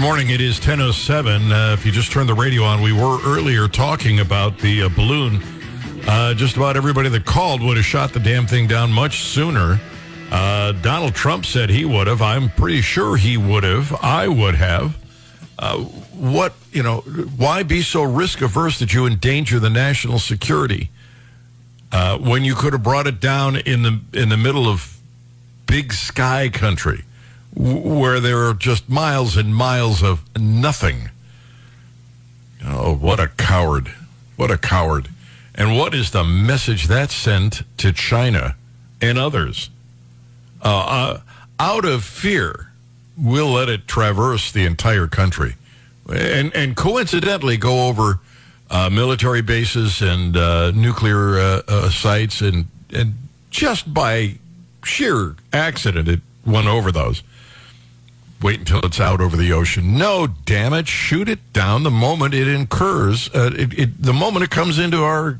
Good morning. It is 10.07. Uh, if you just turned the radio on, we were earlier talking about the uh, balloon. Uh, just about everybody that called would have shot the damn thing down much sooner. Uh, Donald Trump said he would have. I'm pretty sure he would have. I would have. Uh, what, you know, why be so risk averse that you endanger the national security uh, when you could have brought it down in the, in the middle of big sky country? Where there are just miles and miles of nothing. Oh, what a coward. What a coward. And what is the message that sent to China and others? Uh, uh, out of fear, we'll let it traverse the entire country. And, and coincidentally, go over uh, military bases and uh, nuclear uh, uh, sites, and, and just by sheer accident, it went over those wait until it's out over the ocean. No, damn it, shoot it down the moment it incurs. Uh, it, it, the moment it comes into our,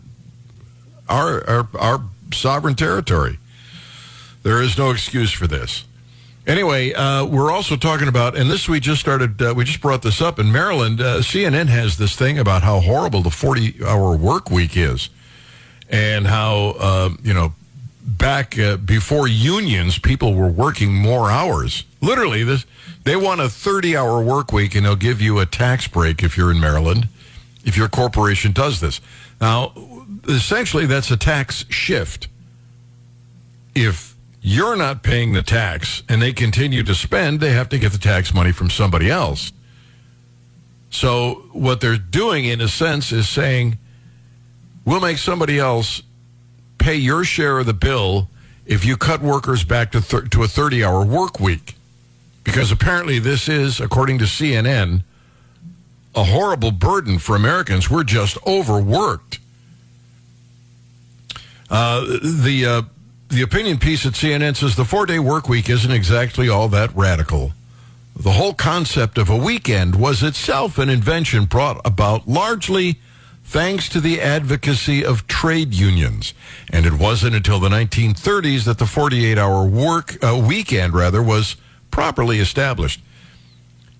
our our our sovereign territory. There is no excuse for this. Anyway, uh, we're also talking about, and this we just started. Uh, we just brought this up in Maryland. Uh, CNN has this thing about how horrible the forty-hour work week is, and how uh, you know back uh, before unions, people were working more hours. Literally, this they want a 30 hour work week and they'll give you a tax break if you're in Maryland, if your corporation does this. Now, essentially, that's a tax shift. If you're not paying the tax and they continue to spend, they have to get the tax money from somebody else. So, what they're doing, in a sense, is saying, we'll make somebody else pay your share of the bill if you cut workers back to, thir- to a 30 hour work week. Because apparently, this is, according to CNN, a horrible burden for Americans. We're just overworked. Uh, the uh, the opinion piece at CNN says the four day work week isn't exactly all that radical. The whole concept of a weekend was itself an invention brought about largely thanks to the advocacy of trade unions. And it wasn't until the 1930s that the 48 hour work uh, weekend rather was properly established.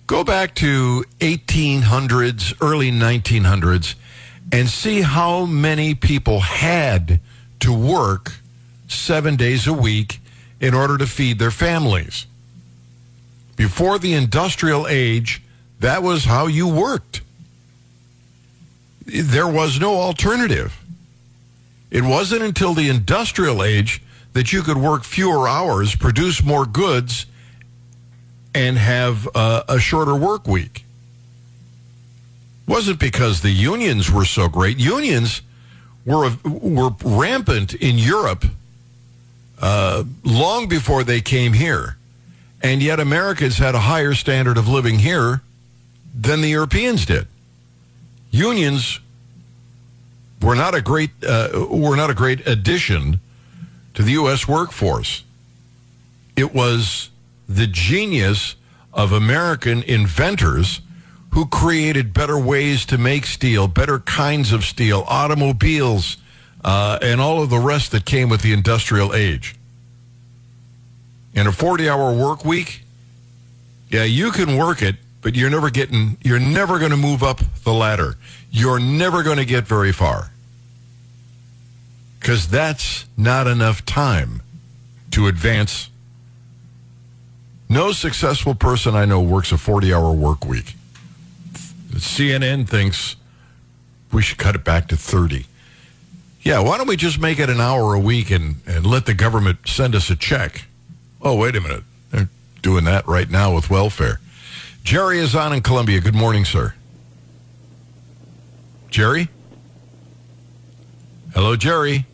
Go back to 1800s, early 1900s, and see how many people had to work seven days a week in order to feed their families. Before the industrial age, that was how you worked. There was no alternative. It wasn't until the industrial age that you could work fewer hours, produce more goods, and have a shorter work week. Wasn't because the unions were so great. Unions were were rampant in Europe uh, long before they came here, and yet Americans had a higher standard of living here than the Europeans did. Unions were not a great uh, were not a great addition to the U.S. workforce. It was the genius of American inventors who created better ways to make steel, better kinds of steel, automobiles, uh, and all of the rest that came with the industrial age. In a 40 hour work week, yeah, you can work it, but you're never getting, you're never going to move up the ladder. You're never going to get very far. Because that's not enough time to advance no successful person I know works a 40 hour work week. CNN thinks we should cut it back to 30. Yeah, why don't we just make it an hour a week and, and let the government send us a check? Oh, wait a minute. They're doing that right now with welfare. Jerry is on in Columbia. Good morning, sir. Jerry? Hello, Jerry.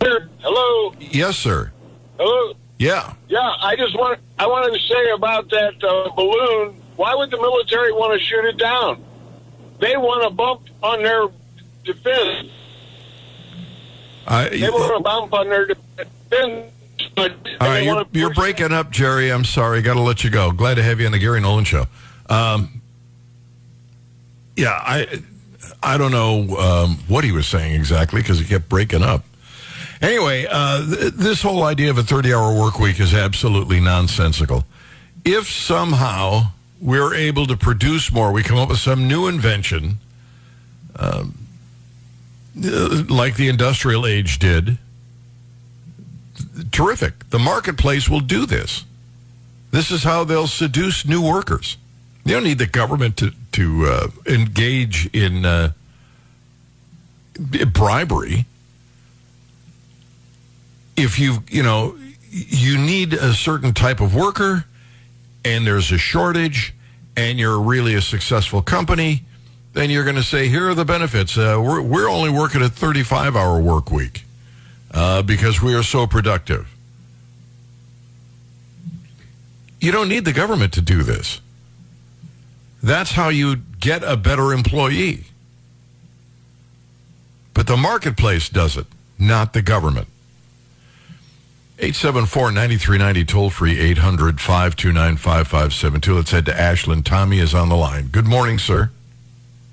Hello. Yes, sir. Hello. Yeah. Yeah, I just want I wanted to say about that uh, balloon. Why would the military want to shoot it down? They want a bump on their defense. I, They want a bump on their defense. But All you're, wanna you're breaking up, Jerry. I'm sorry. Got to let you go. Glad to have you on the Gary Nolan show. Um, yeah, I I don't know um, what he was saying exactly because he kept breaking up. Anyway, uh, th- this whole idea of a 30 hour work week is absolutely nonsensical. if somehow we're able to produce more, we come up with some new invention, um, uh, like the industrial age did, terrific. The marketplace will do this. This is how they'll seduce new workers. You don't need the government to to uh, engage in uh, bribery. If you you know you need a certain type of worker, and there's a shortage, and you're really a successful company, then you're going to say, here are the benefits. Uh, we're we're only working a 35 hour work week uh, because we are so productive. You don't need the government to do this. That's how you get a better employee. But the marketplace does it, not the government. 874-9390 toll free 800-529-5572. Let's head to Ashland. Tommy is on the line. Good morning, sir.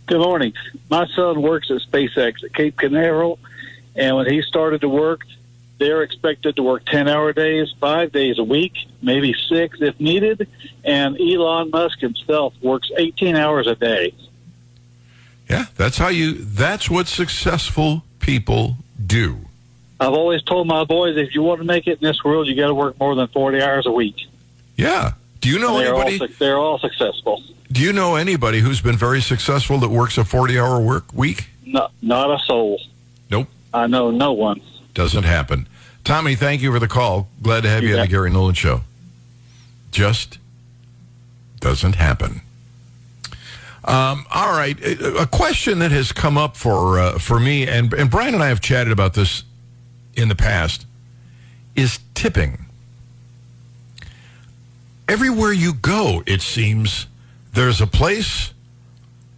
Good morning. My son works at SpaceX at Cape Canaveral, and when he started to work, they're expected to work 10 hour days, five days a week, maybe six if needed. And Elon Musk himself works 18 hours a day. Yeah, that's how you, that's what successful people do. I've always told my boys if you want to make it in this world, you got to work more than 40 hours a week. Yeah. Do you know they're anybody? All, they're all successful. Do you know anybody who's been very successful that works a 40 hour work week? No, not a soul. I know no one. Doesn't happen. Tommy, thank you for the call. Glad to have you, you on the Gary Nolan Show. Just doesn't happen. Um, all right, a question that has come up for uh, for me and and Brian and I have chatted about this in the past is tipping. Everywhere you go, it seems there's a place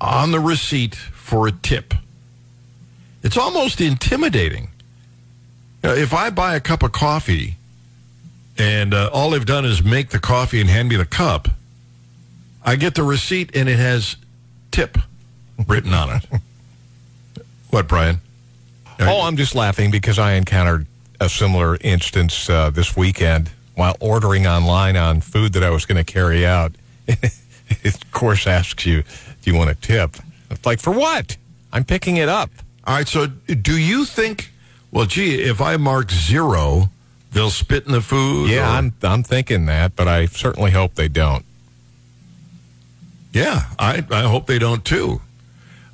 on the receipt for a tip. It's almost intimidating. If I buy a cup of coffee and uh, all they've done is make the coffee and hand me the cup, I get the receipt and it has tip written on it. what, Brian? Oh, I'm just laughing because I encountered a similar instance uh, this weekend while ordering online on food that I was going to carry out. it, of course, asks you, do you want a tip? It's like, for what? I'm picking it up. All right, so do you think, well, gee, if I mark zero, they'll spit in the food? Yeah, or? I'm, I'm thinking that, but I certainly hope they don't. Yeah, I, I hope they don't too.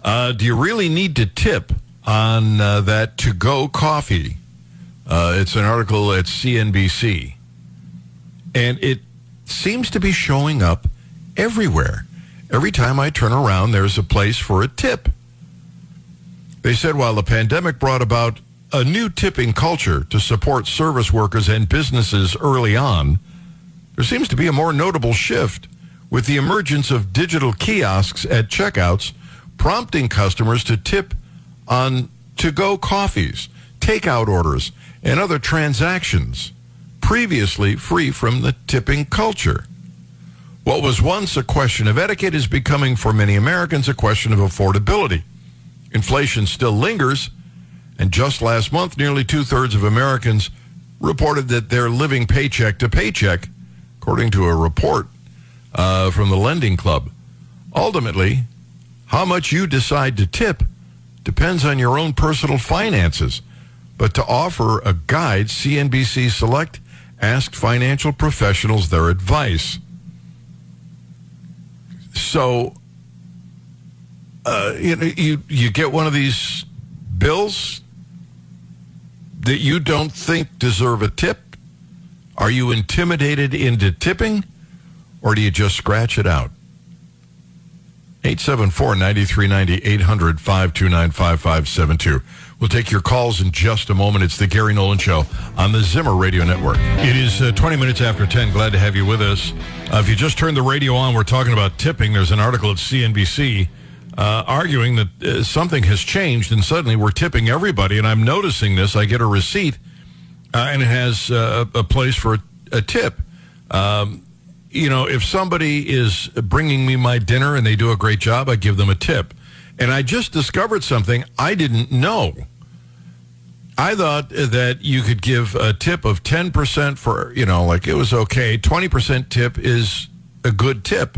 Uh, do you really need to tip on uh, that to go coffee? Uh, it's an article at CNBC. And it seems to be showing up everywhere. Every time I turn around, there's a place for a tip. They said while the pandemic brought about a new tipping culture to support service workers and businesses early on, there seems to be a more notable shift with the emergence of digital kiosks at checkouts, prompting customers to tip on to go coffees, takeout orders, and other transactions previously free from the tipping culture. What was once a question of etiquette is becoming for many Americans a question of affordability. Inflation still lingers, and just last month, nearly two thirds of Americans reported that they're living paycheck to paycheck, according to a report uh, from the Lending Club. Ultimately, how much you decide to tip depends on your own personal finances. But to offer a guide, CNBC Select asked financial professionals their advice. So, uh, you know, you you get one of these bills that you don't think deserve a tip. Are you intimidated into tipping, or do you just scratch it out? 874-9390, 800-529-5572. We'll take your calls in just a moment. It's the Gary Nolan Show on the Zimmer Radio Network. It is uh, 20 minutes after 10. Glad to have you with us. Uh, if you just turned the radio on, we're talking about tipping. There's an article at CNBC uh, arguing that uh, something has changed and suddenly we're tipping everybody. And I'm noticing this. I get a receipt uh, and it has uh, a place for a, a tip. Um, you know, if somebody is bringing me my dinner and they do a great job, I give them a tip. And I just discovered something I didn't know. I thought that you could give a tip of 10% for, you know, like it was okay. 20% tip is a good tip.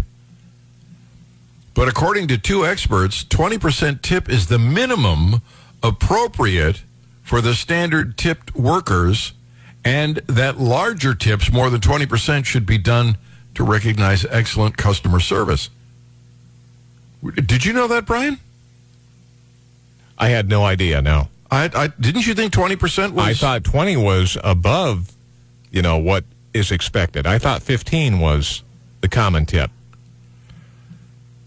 But according to two experts, 20% tip is the minimum appropriate for the standard tipped workers, and that larger tips, more than 20%, should be done to recognize excellent customer service. Did you know that, Brian? I had no idea. No, I, I didn't you think 20% was I thought 20 was above, you know, what is expected. I thought 15 was the common tip.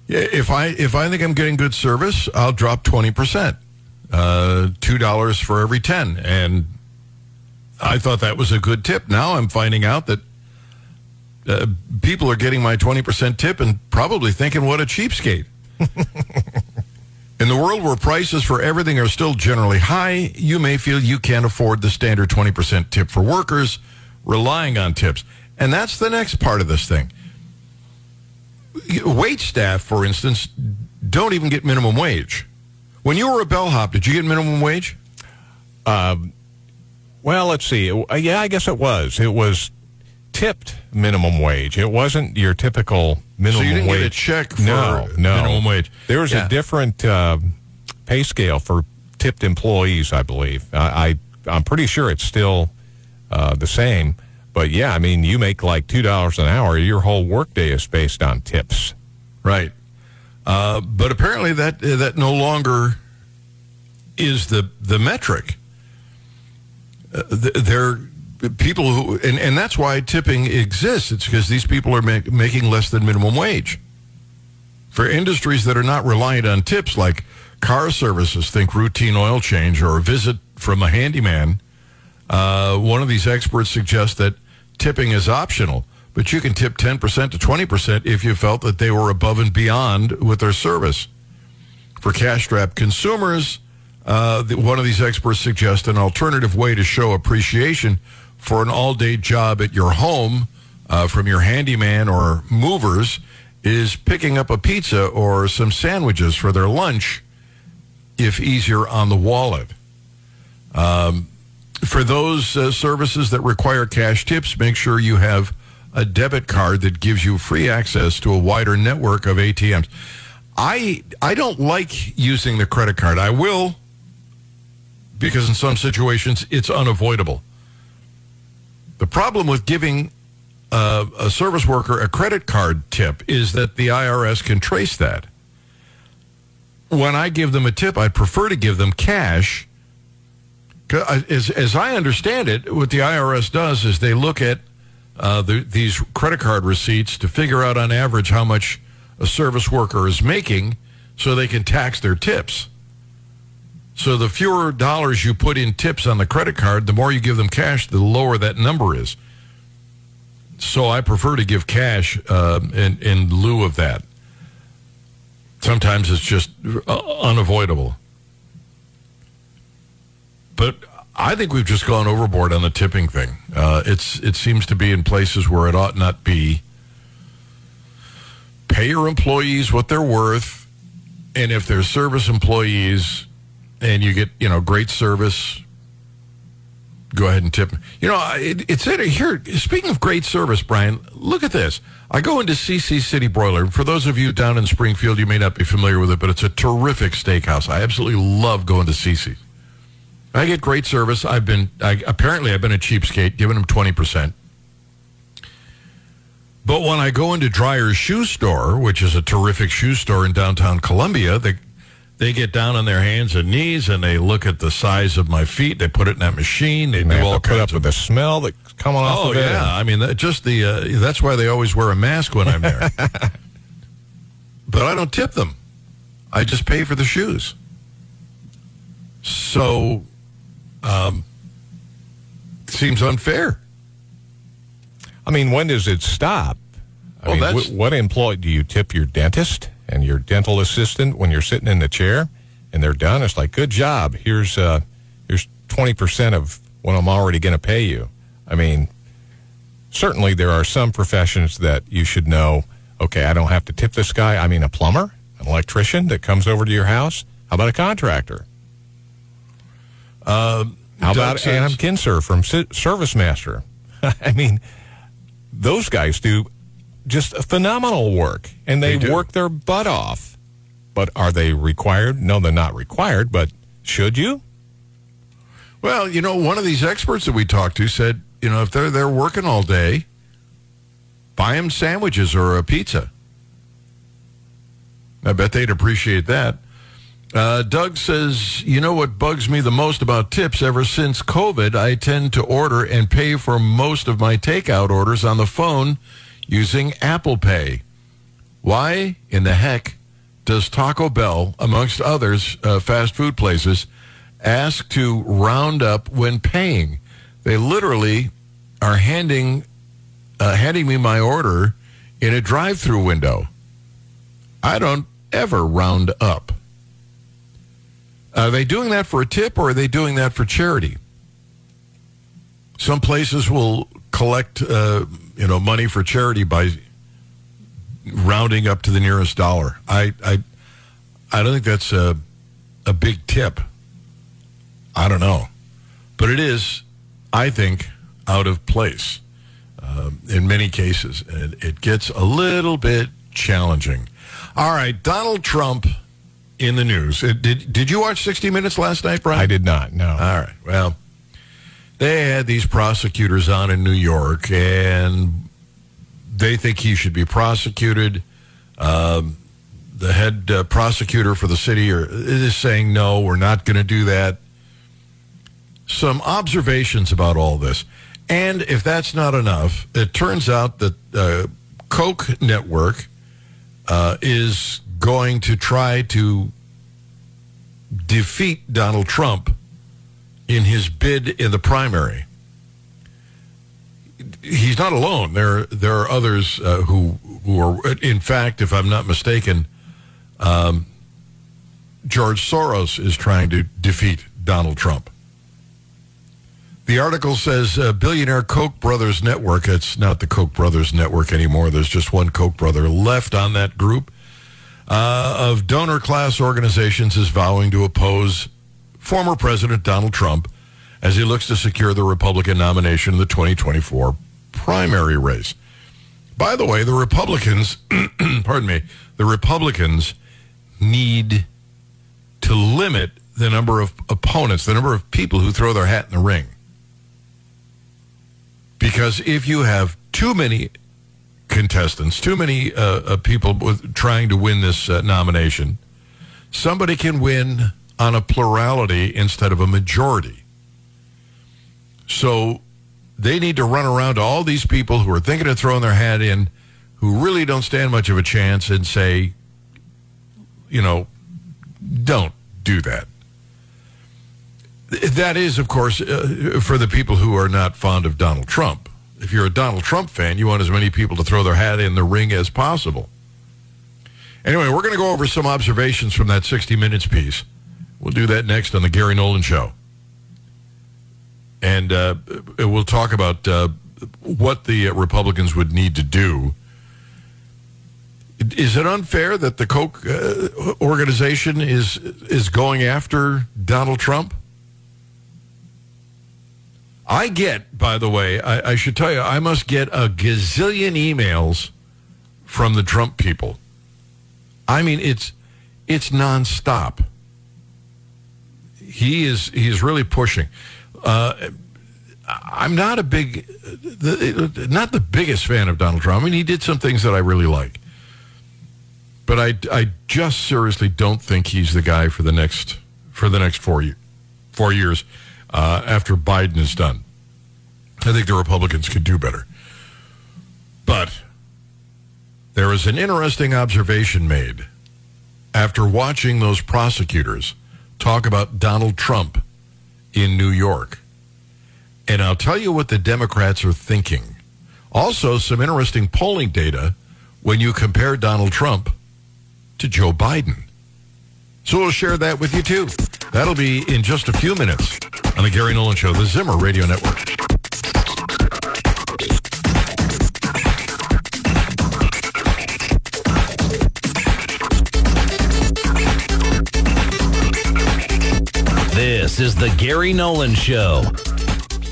If I if I think I'm getting good service, I'll drop twenty percent, uh, two dollars for every ten, and I thought that was a good tip. Now I'm finding out that uh, people are getting my twenty percent tip and probably thinking, "What a cheapskate." In the world where prices for everything are still generally high, you may feel you can't afford the standard 20% tip for workers relying on tips. And that's the next part of this thing. Wait staff, for instance, don't even get minimum wage. When you were a bellhop, did you get minimum wage? Well, let's see. Uh, Yeah, I guess it was. It was tipped minimum wage. It wasn't your typical minimum So you didn't wage. get a check for no, no. minimum wage. There was Yeah. a different uh, pay scale for tipped employees, I believe. I, I I'm pretty sure it's still uh, the same. But yeah, I mean, you make like two dollars an hour. Your whole workday is based on tips. Right. Uh, but apparently that that no longer is the the metric. Uh, there people who and, and that's why tipping exists. It's because these people are make, making less than minimum wage. For industries that are not reliant on tips, like car services, think routine oil change or a visit from a handyman. Uh, one of these experts suggests that tipping is optional, but you can tip 10% to 20% if you felt that they were above and beyond with their service. For cash strapped consumers, uh, one of these experts suggests an alternative way to show appreciation for an all day job at your home uh, from your handyman or movers is picking up a pizza or some sandwiches for their lunch if easier on the wallet. For those uh, services that require cash tips, make sure you have a debit card that gives you free access to a wider network of ATMs. I I don't like using the credit card. I will because in some situations it's unavoidable. The problem with giving uh, a service worker a credit card tip is that the IRS can trace that. When I give them a tip, I prefer to give them cash. I- As, as I understand it, what the IRS does is they look at uh, the, these credit card receipts to figure out on average how much a service worker is making so they can tax their tips. So the fewer dollars you put in tips on the credit card, the more you give them cash, the lower that number is. So I prefer to give cash uh, in, in lieu of that. Sometimes it's just uh, unavoidable. But I think we've just gone overboard on the tipping thing. Uh, it's it seems to be in places where it ought not be. Pay your employees what they're worth, and if they're service employees, and you get you know great service, go ahead and tip. You know, it, it's in here. Speaking of great service, Brian, look at this. I go into CC City Broiler. For those of you down in Springfield, you may not be familiar with it, but it's a terrific steakhouse. I absolutely love going to CC's. I get great service. I've been I, apparently I've been a cheapskate, giving them twenty percent. But when I go into Dryer's Shoe Store, which is a terrific shoe store in downtown Columbia, they they get down on their hands and knees and they look at the size of my feet. They put it in that machine. They And do they all put up with the smell that's coming off Oh of it. yeah, I mean that, just the uh, that's why they always wear a mask when I'm there. but I don't tip them. I just pay for the shoes. So, um, seems unfair. I mean, when does it stop? I Well, mean, that's- wh- what employee do you tip your dentist and your dental assistant when you're sitting in the chair and they're done? It's like, good job. Here's uh, here's twenty percent of what I'm already going to pay you. I mean, certainly there are some professions that you should know. Okay, I don't have to tip this guy. I mean, a plumber, an electrician that comes over to your house. How about a contractor? How about says- Adam Kinser from S- Service Master? I mean, those guys do just phenomenal work, and they, They work their butt off. But are they required? No, they're not required. But should you? Well, you know, one of these experts that we talked to said, you know, if they're they're working all day, buy them sandwiches or a pizza. I bet they'd appreciate that. Uh, Doug says, you know what bugs me the most about tips? Ever since COVID, I tend to order and pay for most of my takeout orders on the phone using Apple Pay. Why in the heck does Taco Bell, amongst others, uh, fast food places, ask to round up when paying? They literally are handing uh, handing me my order in a drive-through window. I don't ever round up. Are they doing that for a tip or are they doing that for charity? Some places will collect, uh, you know, money for charity by rounding up to the nearest dollar. I, I, I don't think that's a, a big tip. I don't know, but it is, I think, out of place um, in many cases, and it gets a little bit challenging. All right, Donald Trump in the news. Uh, Did did you watch 60 Minutes last night, Brian? I did not. No. All right. Well, they had these prosecutors on in New York, and they think he should be prosecuted. Um, the head uh, prosecutor for the city are, is saying, no, we're not going to do that. Some observations about all this. And if that's not enough, it turns out that uh, Koch Network uh, is going to try to defeat Donald Trump in his bid in the primary. He's not alone. There, there are others uh, who, who are, in fact, if I'm not mistaken, um, George Soros is trying to defeat Donald Trump. The article says uh, billionaire Koch brothers network. It's not the Koch brothers network anymore. There's just one Koch brother left on that group uh, of donor class organizations is vowing to oppose former President Donald Trump as he looks to secure the Republican nomination in the 2024 primary race. By the way, the Republicans, pardon me, the Republicans need to limit the number of opponents, the number of people who throw their hat in the ring. Because if you have too many contestants, too many uh, uh, people with, trying to win this uh, nomination, somebody can win on a plurality instead of a majority. So they need to run around to all these people who are thinking of throwing their hat in, who really don't stand much of a chance, and say, you know, don't do that. That is, of course, uh, for the people who are not fond of Donald Trump. If you're a Donald Trump fan, you want as many people to throw their hat in the ring as possible. Anyway, we're going to go over some observations from that 60 Minutes piece. We'll do that next on the Gary Nolan Show. And uh, we'll talk about uh, what the Republicans would need to do. Is it unfair that the Koch uh, organization is is going after Donald Trump? I get, by the way, I, I should tell you, I must get a gazillion emails from the Trump people. I mean, it's it's nonstop. He is he is really pushing. Uh, I'm not a big, the, not the biggest fan of Donald Trump. I mean, he did some things that I really like, but I I just seriously don't think he's the guy for the next for the next four year, four years uh, after Biden is done. I think the Republicans could do better, but there is an interesting observation made after watching those prosecutors talk about Donald Trump in New York. And I'll tell you what the Democrats are thinking. Also, some interesting polling data when you compare Donald Trump to Joe Biden. So we'll share that with you too. That'll be in just a few minutes on the Gary Nolan Show, the Zimmer Radio Network. This is the Gary Nolan Show.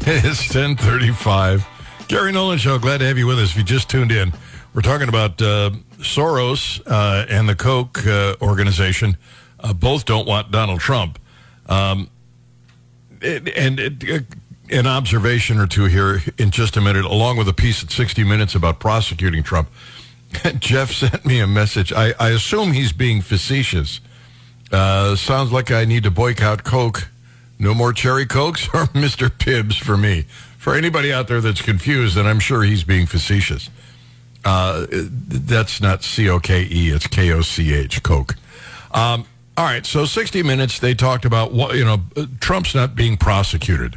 It's 1035. Gary Nolan Show. Glad to have you with us. If you just tuned in, We're talking about uh, Soros uh, and the Koch uh, organization. Uh, both don't want Donald Trump. Um, it- and uh, an observation or two here in just a minute, along with a piece at 60 Minutes about prosecuting Trump. Jeff sent me a message. I, I assume he's being facetious. Uh, sounds like I need to boycott Coke. No more cherry Cokes or Mr. Pibbs for me. For anybody out there that's confused, and I'm sure he's being facetious. Uh, that's not C O K E, it's K O C H, Coke. Um, all right, so 60 Minutes, they talked about what, you know, Trump's not being prosecuted.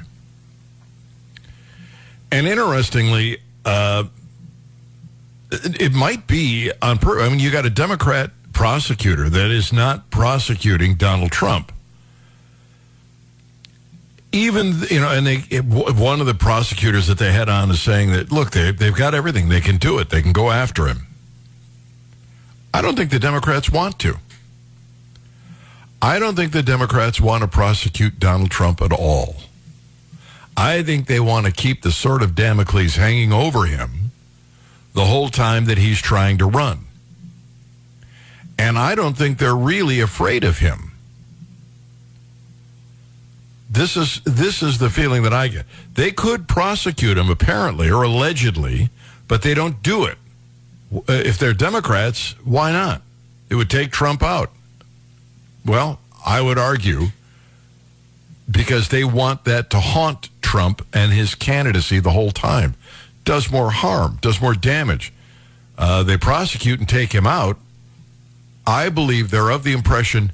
And interestingly, uh, it might be on purpose. I mean, you got a Democrat prosecutor that is not prosecuting Donald Trump. Even you know, and they it, one of the prosecutors that they had on is saying that look, they they've got everything, they can do it, they can go after him. I don't think the Democrats want to. I don't think the Democrats want to prosecute Donald Trump at all. I think they want to keep the sword of Damocles hanging over him the whole time that he's trying to run. And I don't think they're really afraid of him. This is this is the feeling that I get. They could prosecute him apparently or allegedly, but they don't do it. Uh, If they're Democrats, why not? It would take Trump out. Well, I would argue because they want that to haunt Trump and his candidacy the whole time. Does more harm, does more damage. Uh, they prosecute and take him out. I believe they're of the impression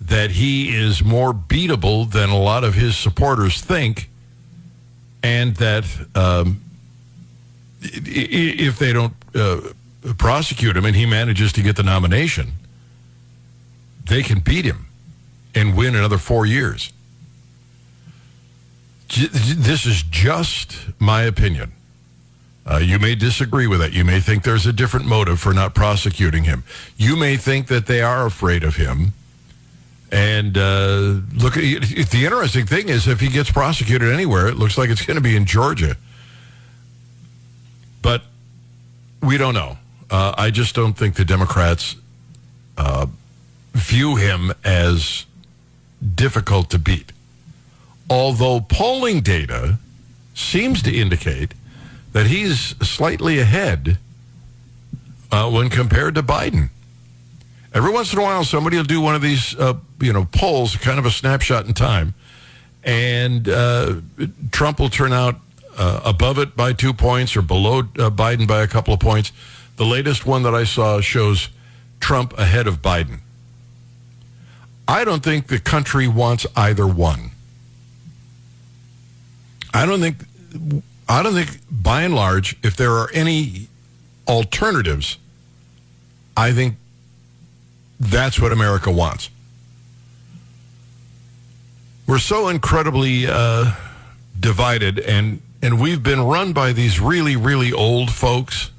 that he is more beatable than a lot of his supporters think, and that um, if they don't uh, prosecute him and he manages to get the nomination, they can beat him and win another four years. This is just my opinion. Uh, you may disagree with it. You may think there's a different motive for not prosecuting him. You may think that they are afraid of him. And uh, look, the interesting thing is, if he gets prosecuted anywhere, it looks like it's going to be in Georgia. But we don't know. Uh, I just don't think the Democrats uh, view him as difficult to beat. Although polling data seems to indicate that he's slightly ahead uh, when compared to Biden. Every once in a while, somebody will do one of these, uh, you know, polls, kind of a snapshot in time, and uh, Trump will turn out uh, above it by two points or below uh, Biden by a couple of points. The latest one that I saw shows Trump ahead of Biden. I don't think the country wants either one. I don't think I don't think by and large if there are any alternatives I think that's what America wants. We're so incredibly uh, divided and and we've been run by these really really old folks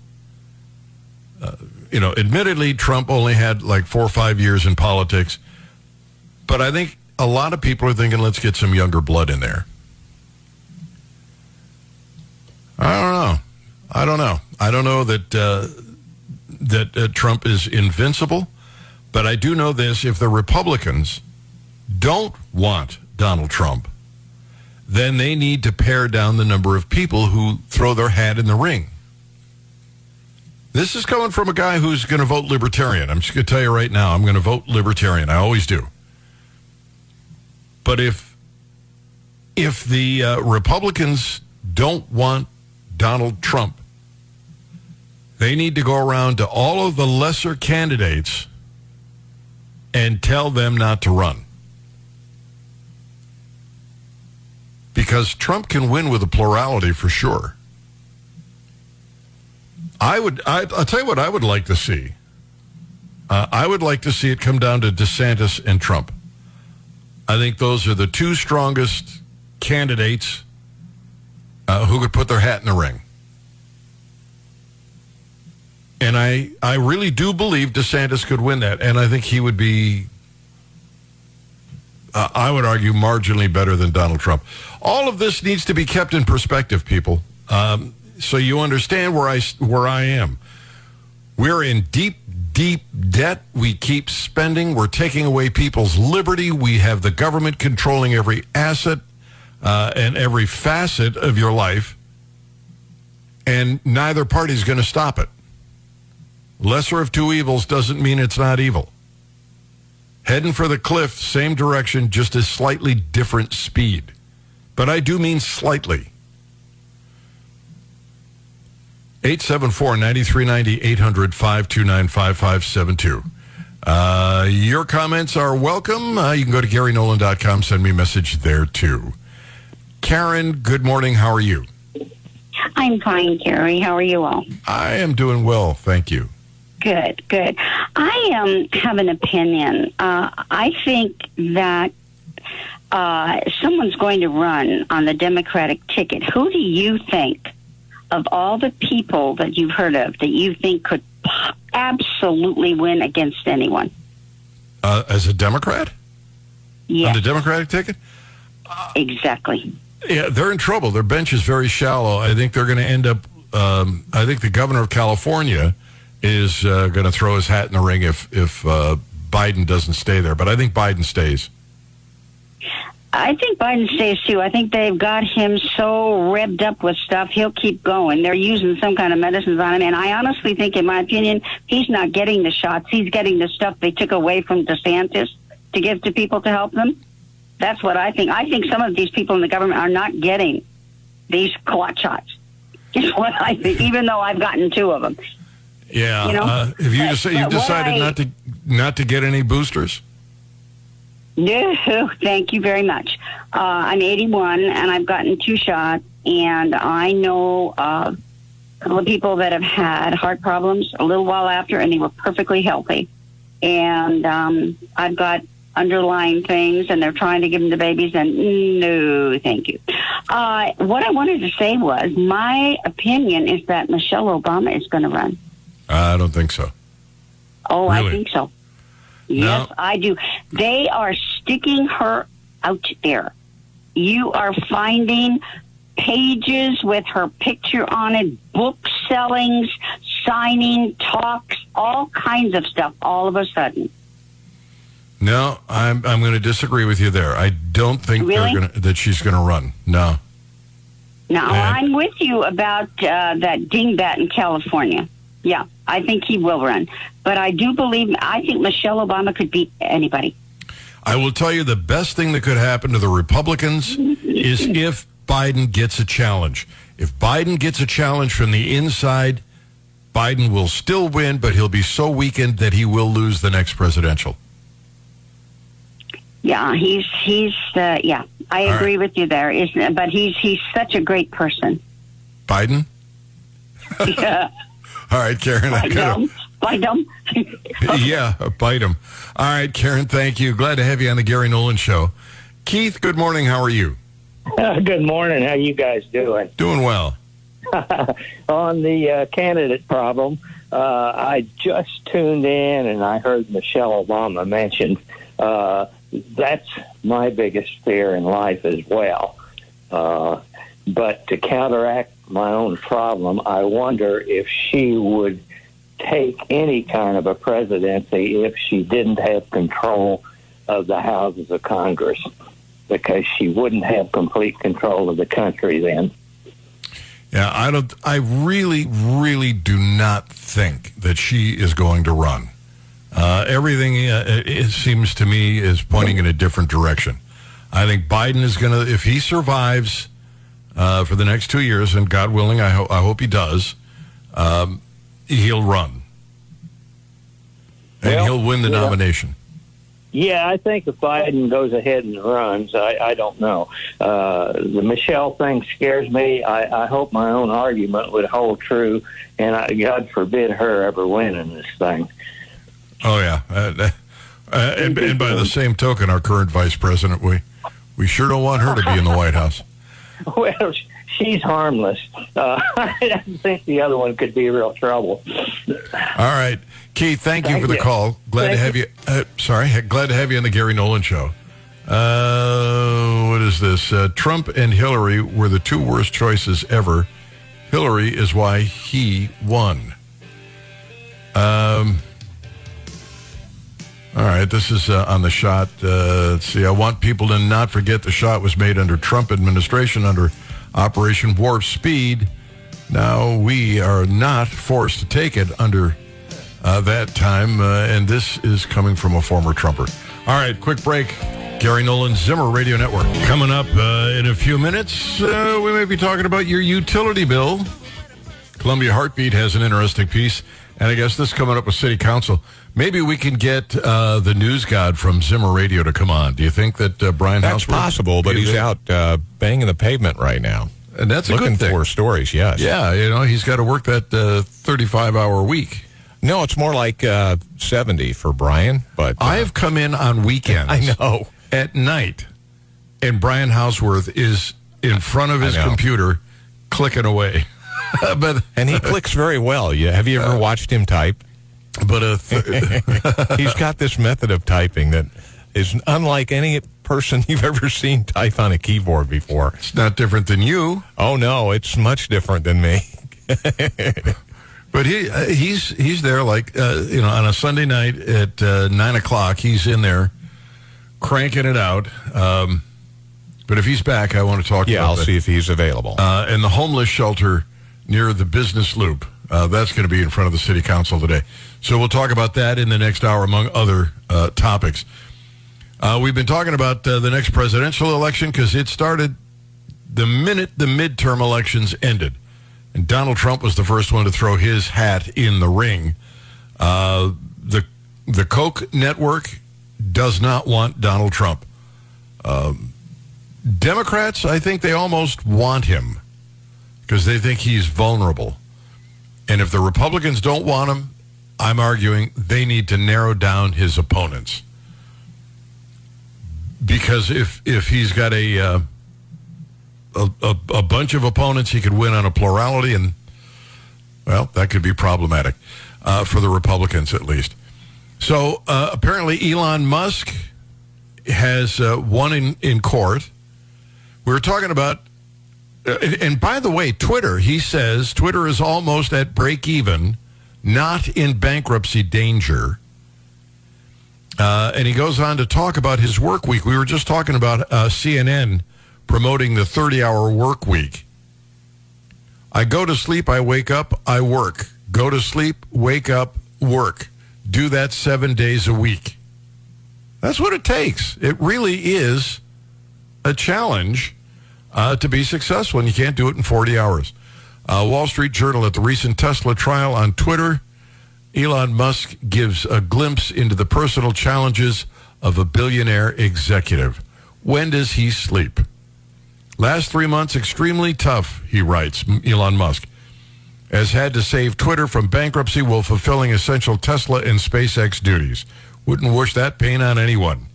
Uh, you know, admittedly, Trump only had like four or five years in politics, but I think a lot of people are thinking, let's get some younger blood in there. I don't know. I don't know. I don't know that uh, that uh, Trump is invincible, but I do know this: if the Republicans don't want Donald Trump, then they need to pare down the number of people who throw their hat in the ring. This is coming from a guy who's going to vote libertarian. I'm just going to tell you right now, I'm going to vote libertarian. I always do. But if if the uh, Republicans don't want Donald Trump, they need to go around to all of the lesser candidates and tell them not to run. Because Trump can win with a plurality for sure. I would. I, I'll tell you what I would like to see. Uh, I would like to see it come down to DeSantis and Trump. I think those are the two strongest candidates uh, who could put their hat in the ring. And I, I really do believe DeSantis could win that, and I think he would be. Uh, I would argue marginally better than Donald Trump. All of this needs to be kept in perspective, people. Um, so you understand where I where I am. We're in deep, deep debt. We keep spending. We're taking away people's liberty. We have the government controlling every asset uh, and every facet of your life. And neither party's going to stop it. Lesser of two evils doesn't mean it's not evil. Heading for the cliff, same direction, just a slightly different speed. But I do mean slightly. 874-9390, 800-529-5572. Uh, your comments are welcome. Uh, you can go to GaryNolan.com, send me a message there too. Karen, good morning. How are you? I'm fine, Gary. How are you all? I am doing well, thank you. Good, good. I um, have an opinion. Uh, I think that uh, someone's going to run on the Democratic ticket. Who do you think, of all the people that you've heard of, that you think could absolutely win against anyone? Uh, as a Democrat? Yeah, On the Democratic ticket? exactly. Yeah, they're in trouble. Their bench is very shallow. I think they're going to end up. Um, I think the governor of California is uh, going to throw his hat in the ring if if uh, Biden doesn't stay there. But I think Biden stays. I think Biden stays too. I think they've got him so revved up with stuff, he'll keep going. They're using some kind of medicines on him. And I honestly think, in my opinion, he's not getting the shots. He's getting the stuff they took away from DeSantis to give to people to help them. That's what I think. I think some of these people in the government are not getting these clot shots. Is what I think, even though I've gotten two of them. Yeah. You know, uh, have you but- just but you've decided I- not to not to get any boosters? No, thank you very much. Uh, I'm 81 and I've gotten two shots, and I know uh, a couple of people that have had heart problems a little while after, and they were perfectly healthy. And um, I've got underlying things, and they're trying to give them to babies, and no, thank you. Uh, what I wanted to say was my opinion is that Michelle Obama is going to run. I don't think so. Oh, I think so. No. Yes, I do. They are sticking her out there. You are finding pages with her picture on it, book sellings, signing, talks, all kinds of stuff all of a sudden. No, I'm I'm going to disagree with you there. I don't think Really? to, that she's going to run. No. Now, And- I'm with you about uh, that dingbat in California. Yeah, I think he will run. But I do believe, I think Michelle Obama could beat anybody. I will tell you the best thing that could happen to the Republicans is if Biden gets a challenge. If Biden gets a challenge from the inside, Biden will still win, but he'll be so weakened that he will lose the next presidential. Yeah, he's he's uh, yeah. I All agree with you there. Isn't but he's he's such a great person. Biden? Yeah, All right, Karen. I I gotta, know. I know. yeah, bite him. All right, Karen, thank you. Glad to have you on the Gary Nolan Show. Keith, good morning. How are you? Uh, good morning. How you guys doing? Doing well. On the uh, candidate problem, uh, I just tuned in and I heard Michelle Obama mentioned. Uh, that's my biggest fear in life as well. Uh, but to counteract my own problem, I wonder if she would take any kind of a presidency if she didn't have control of the houses of Congress, because she wouldn't have complete control of the country then. Yeah, I don't. I really, really do not think that she is going to run. Uh, everything uh, it seems to me is pointing in a different direction. I think Biden is going to, if he survives uh, for the next two years, and God willing, I, ho- I hope he does, um, he'll run, and Well, he'll win the yeah. nomination. Yeah, I think if Biden goes ahead and runs, I, I don't know. Uh, the Michelle thing scares me. I, I hope my own argument would hold true, and I, God forbid her ever winning this thing. Oh yeah, uh, uh, and, and by the same token, our current vice president, we we sure don't want her to be in the White House. Well, she's harmless. Uh, I think the other one could be real trouble. All right, Keith, thank you for the you. call. Glad to Thank have you. Uh, sorry, glad to have you on the Gary Nolan show. Uh, what is this? Uh, Trump and Hillary were the two worst choices ever. Hillary is why he won. Um, all right, this is uh, on the shot. Uh, let's see. I want people to not forget the shot was made under Trump administration under Operation Warp Speed. Now we are not forced to take it under uh, that time, uh, and this is coming from a former Trumper. All right, quick break. Gary Nolan Zimmer Radio Network. Coming up uh, in a few minutes, uh, we may be talking about your utility bill. Columbia Heartbeat has an interesting piece, and I guess this coming up with City Council. Maybe we can get uh, the news god from Zimmer Radio to come on. Do you think that uh, Brian That's House possible, but he's out uh, banging the pavement right now. And that's a Looking good thing. for stories, yes. Yeah, you know, he's got to work that uh, 35 hour week. No, it's more like uh, 70 for Brian, but uh, I've come in on weekends. I know. At night, and Brian Houseworth is in front of his computer clicking away. but And he clicks very well. Yeah, have you Uh, ever watched him type? but uh, th- He's got this method of typing that is unlike any person you've ever seen type on a keyboard before. it's not different than you. Oh no, it's much different than me. But he uh, he's he's there like uh, you know on a Sunday night at uh, nine o'clock. He's in there cranking it out. Um, but if he's back, I want to talk. Yeah, I'll that. see if he's available. Uh, and the homeless shelter near the business loop. Uh, that's going to be in front of the city council today. So we'll talk about that in the next hour, among other uh, topics. Uh, we've been talking about uh, the next presidential election because it started the minute the midterm elections ended. And Donald Trump was the first one to throw his hat in the ring. Uh, the the Koch network does not want Donald Trump. Um, Democrats, I think they almost want him because they think he's vulnerable. And if the Republicans don't want him, I'm arguing they need to narrow down his opponents. Because if if he's got a uh, a, a, a bunch of opponents, he could win on a plurality, and well, that could be problematic uh, for the Republicans at least. So uh, apparently, Elon Musk has uh, won in, in court. We were talking about, and, and by the way, Twitter, he says Twitter is almost at break even, not in bankruptcy danger. Uh, and he goes on to talk about his work week. We were just talking about uh, CNN promoting the 30 hour work week. I go to sleep, I wake up, I work. Go to sleep, wake up, work. Do that seven days a week. That's what it takes. It really is a challenge uh, to be successful, and you can't do it in 40 hours. Uh, Wall Street Journal at the recent Tesla trial on Twitter, Elon Musk gives a glimpse into the personal challenges of a billionaire executive. When does he sleep? Last three months, extremely tough, he writes, Elon Musk, has had to save Twitter from bankruptcy while fulfilling essential Tesla and SpaceX duties. Wouldn't wish that pain on anyone.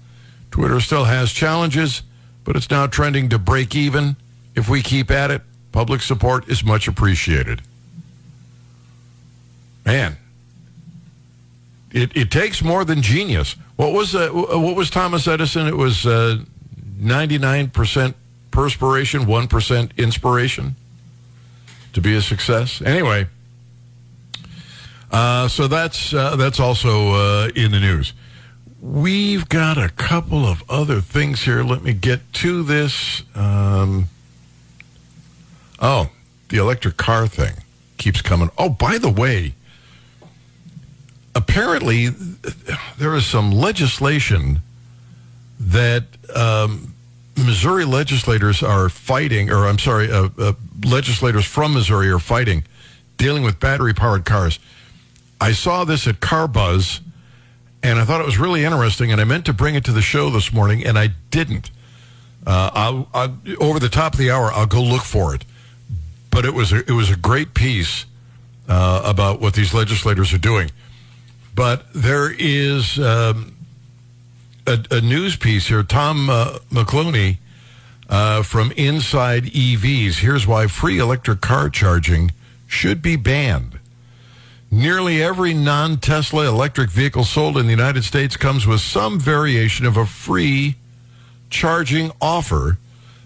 Twitter still has challenges, but it's now trending to break even. If we keep at it, public support is much appreciated. Man, it, it takes more than genius. What was uh, what was Thomas Edison? It was ninety nine percent perspiration, one percent inspiration to be a success. Anyway, uh, so that's uh, that's also uh, in the news. We've got a couple of other things here. Let me get to this. Um, oh, the electric car thing keeps coming. Oh, by the way, apparently there is some legislation that um, Missouri legislators are fighting, or I'm sorry, uh, uh, legislators from Missouri are fighting, dealing with battery powered cars. I saw this at Car Buzz, and I thought it was really interesting, and I meant to bring it to the show this morning, and I didn't. Uh, I'll, I'll, over the top of the hour, I'll go look for it. But it was a, it was a great piece uh, about what these legislators are doing. But there is um, a, a news piece here. Tom uh, Moloughney uh, from Inside EVs. Here's why free electric car charging should be banned. Nearly every non Tesla electric vehicle sold in the United States comes with some variation of a free charging offer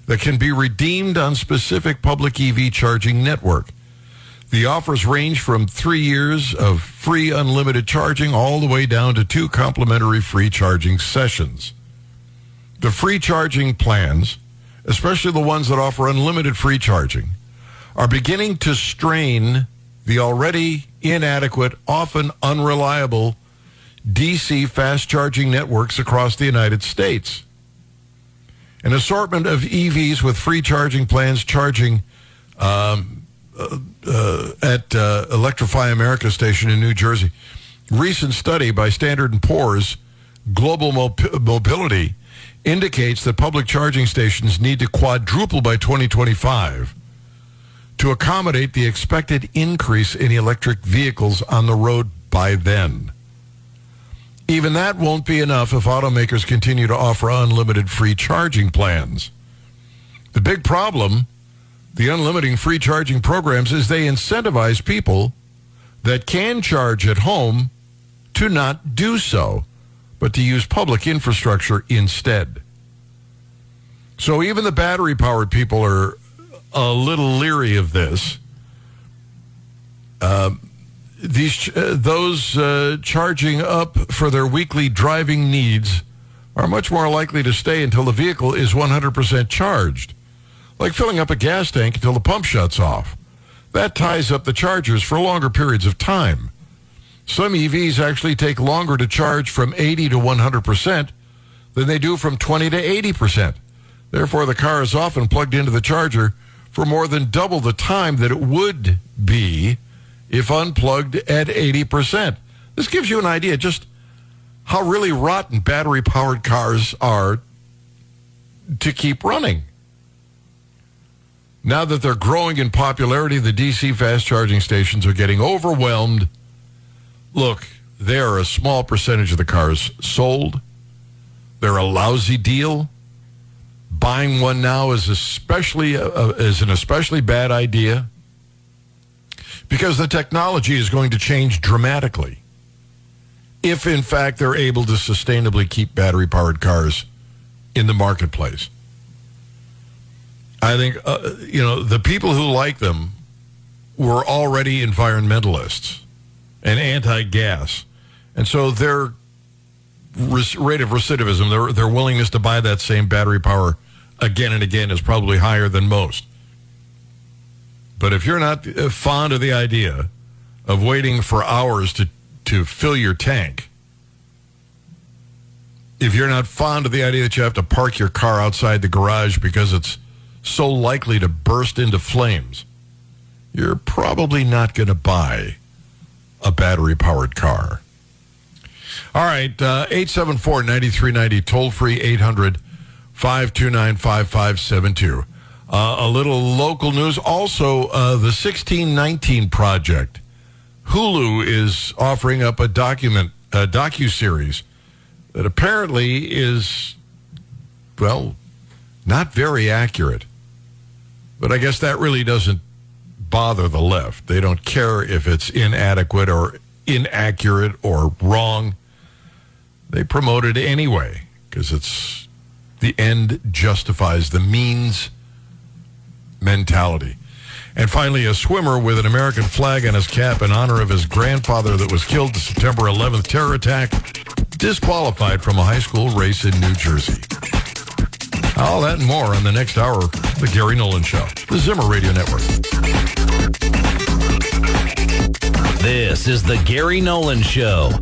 that can be redeemed on specific public EV charging network. The offers range from three years of free unlimited charging all the way down to two complimentary free charging sessions. The free charging plans, especially the ones that offer unlimited free charging, are beginning to strain the already inadequate, often unreliable DC fast charging networks across the United States. An assortment of EVs with free charging plans charging um, uh, uh, at uh, Electrify America station in New Jersey. Recent study by Standard & Poor's Global Mob- Mobility indicates that public charging stations need to quadruple by 2025 to accommodate the expected increase in electric vehicles on the road by then. Even that won't be enough if automakers continue to offer unlimited free charging plans. The big problem, the unlimited free charging programs, is they incentivize people that can charge at home to not do so, but to use public infrastructure instead. So even the battery powered people are a little leery of this. Uh, these uh, those uh, charging up for their weekly driving needs are much more likely to stay until the vehicle is 100% charged, like filling up a gas tank until the pump shuts off. That ties up the chargers for longer periods of time. Some EVs actually take longer to charge from 80 to 100% than they do from 20 to 80%. Therefore, the car is often plugged into the charger for more than double the time that it would be if unplugged at 80%. This gives you an idea just how really rotten battery powered cars are to keep running. Now that they're growing in popularity, the DC fast charging stations are getting overwhelmed. Look, they are a small percentage of the cars sold. They're a lousy deal. Buying one now is especially uh, is an especially bad idea because the technology is going to change dramatically. If in fact they're able to sustainably keep battery powered cars in the marketplace. I think uh, you know the people who like them were already environmentalists and anti-gas, and so their rate of recidivism, their their willingness to buy that same battery power again and again is probably higher than most. But if you're not uh, fond of the idea of waiting for hours to, to fill your tank, if you're not fond of the idea that you have to park your car outside the garage because it's so likely to burst into flames, you're probably not going to buy a battery powered car. All right, uh, 874 9390, toll free 800 529 5572. Uh, a little local news. Also, uh, the 1619 Project. Hulu is offering up a document, a docu series that apparently is, well, not very accurate. But I guess that really doesn't bother the left. They don't care if it's inadequate or inaccurate or wrong. They promote it anyway because it's the end justifies the means mentality. And finally, a swimmer with an American flag on his cap in honor of his grandfather that was killed the September 11th terror attack, disqualified from a high school race in New Jersey. All that and more on the next hour of The Gary Nolan Show, the Zimmer Radio Network. This is The Gary Nolan Show.